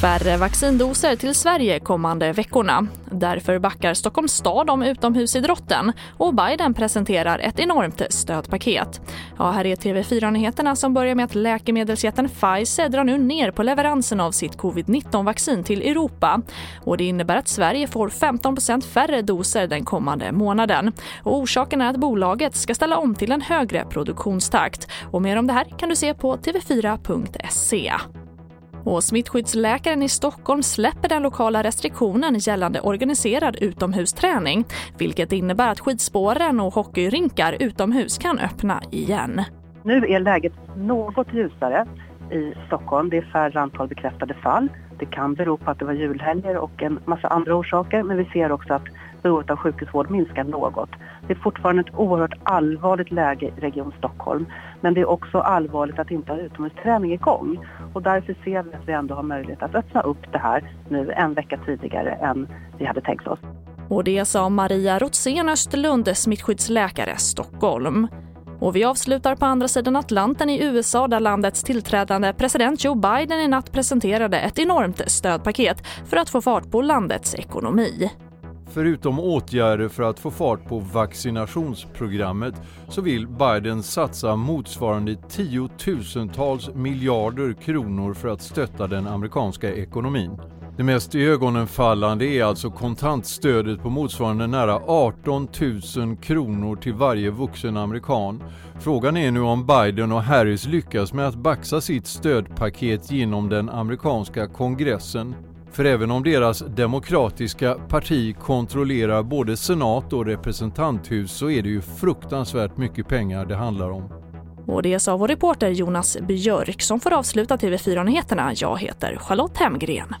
Färre vaccindoser till Sverige kommande veckorna. Därför backar Stockholms stad om utomhusidrotten och Biden presenterar ett enormt stödpaket. Ja, här är TV4-nyheterna som börjar med att läkemedelsjätten Pfizer drar nu ner på leveransen av sitt covid-19-vaccin till Europa. Och det innebär att Sverige får 15% färre doser den kommande månaden. Och orsaken är att bolaget ska ställa om till en högre produktionstakt. Och mer om det här kan du se på tv4.se. Och smittskyddsläkaren i Stockholm släpper den lokala restriktionen gällande organiserad utomhusträning vilket innebär att skidspåren och hockeyrinkar utomhus kan öppna igen. Nu är läget något ljusare i Stockholm. Det är färre antal bekräftade fall. Det kan bero på att det var julhelger och en massa andra orsaker men vi ser också att behovet av sjukhusvård minskar något. Det är fortfarande ett oerhört allvarligt läge i Region Stockholm men det är också allvarligt att inte ha utomhusträning igång och därför ser vi att vi ändå har möjlighet att öppna upp det här nu en vecka tidigare än vi hade tänkt oss. Och det sa Maria Rotsén Österlund, smittskyddsläkare Stockholm. Och vi avslutar på andra sidan Atlanten i USA där landets tillträdande president Joe Biden i natt presenterade ett enormt stödpaket för att få fart på landets ekonomi. Förutom åtgärder för att få fart på vaccinationsprogrammet så vill Biden satsa motsvarande tiotusentals miljarder kronor för att stötta den amerikanska ekonomin. Det mest ögonenfallande är alltså kontantstödet på motsvarande nära 18 000 kronor till varje vuxen amerikan. Frågan är nu om Biden och Harris lyckas med att baxa sitt stödpaket genom den amerikanska kongressen. För även om deras demokratiska parti kontrollerar både senat och representanthus så är det ju fruktansvärt mycket pengar det handlar om. Och det sa vår reporter Jonas Björk som får avsluta TV4-nyheterna. Jag heter Charlotte Hemgren.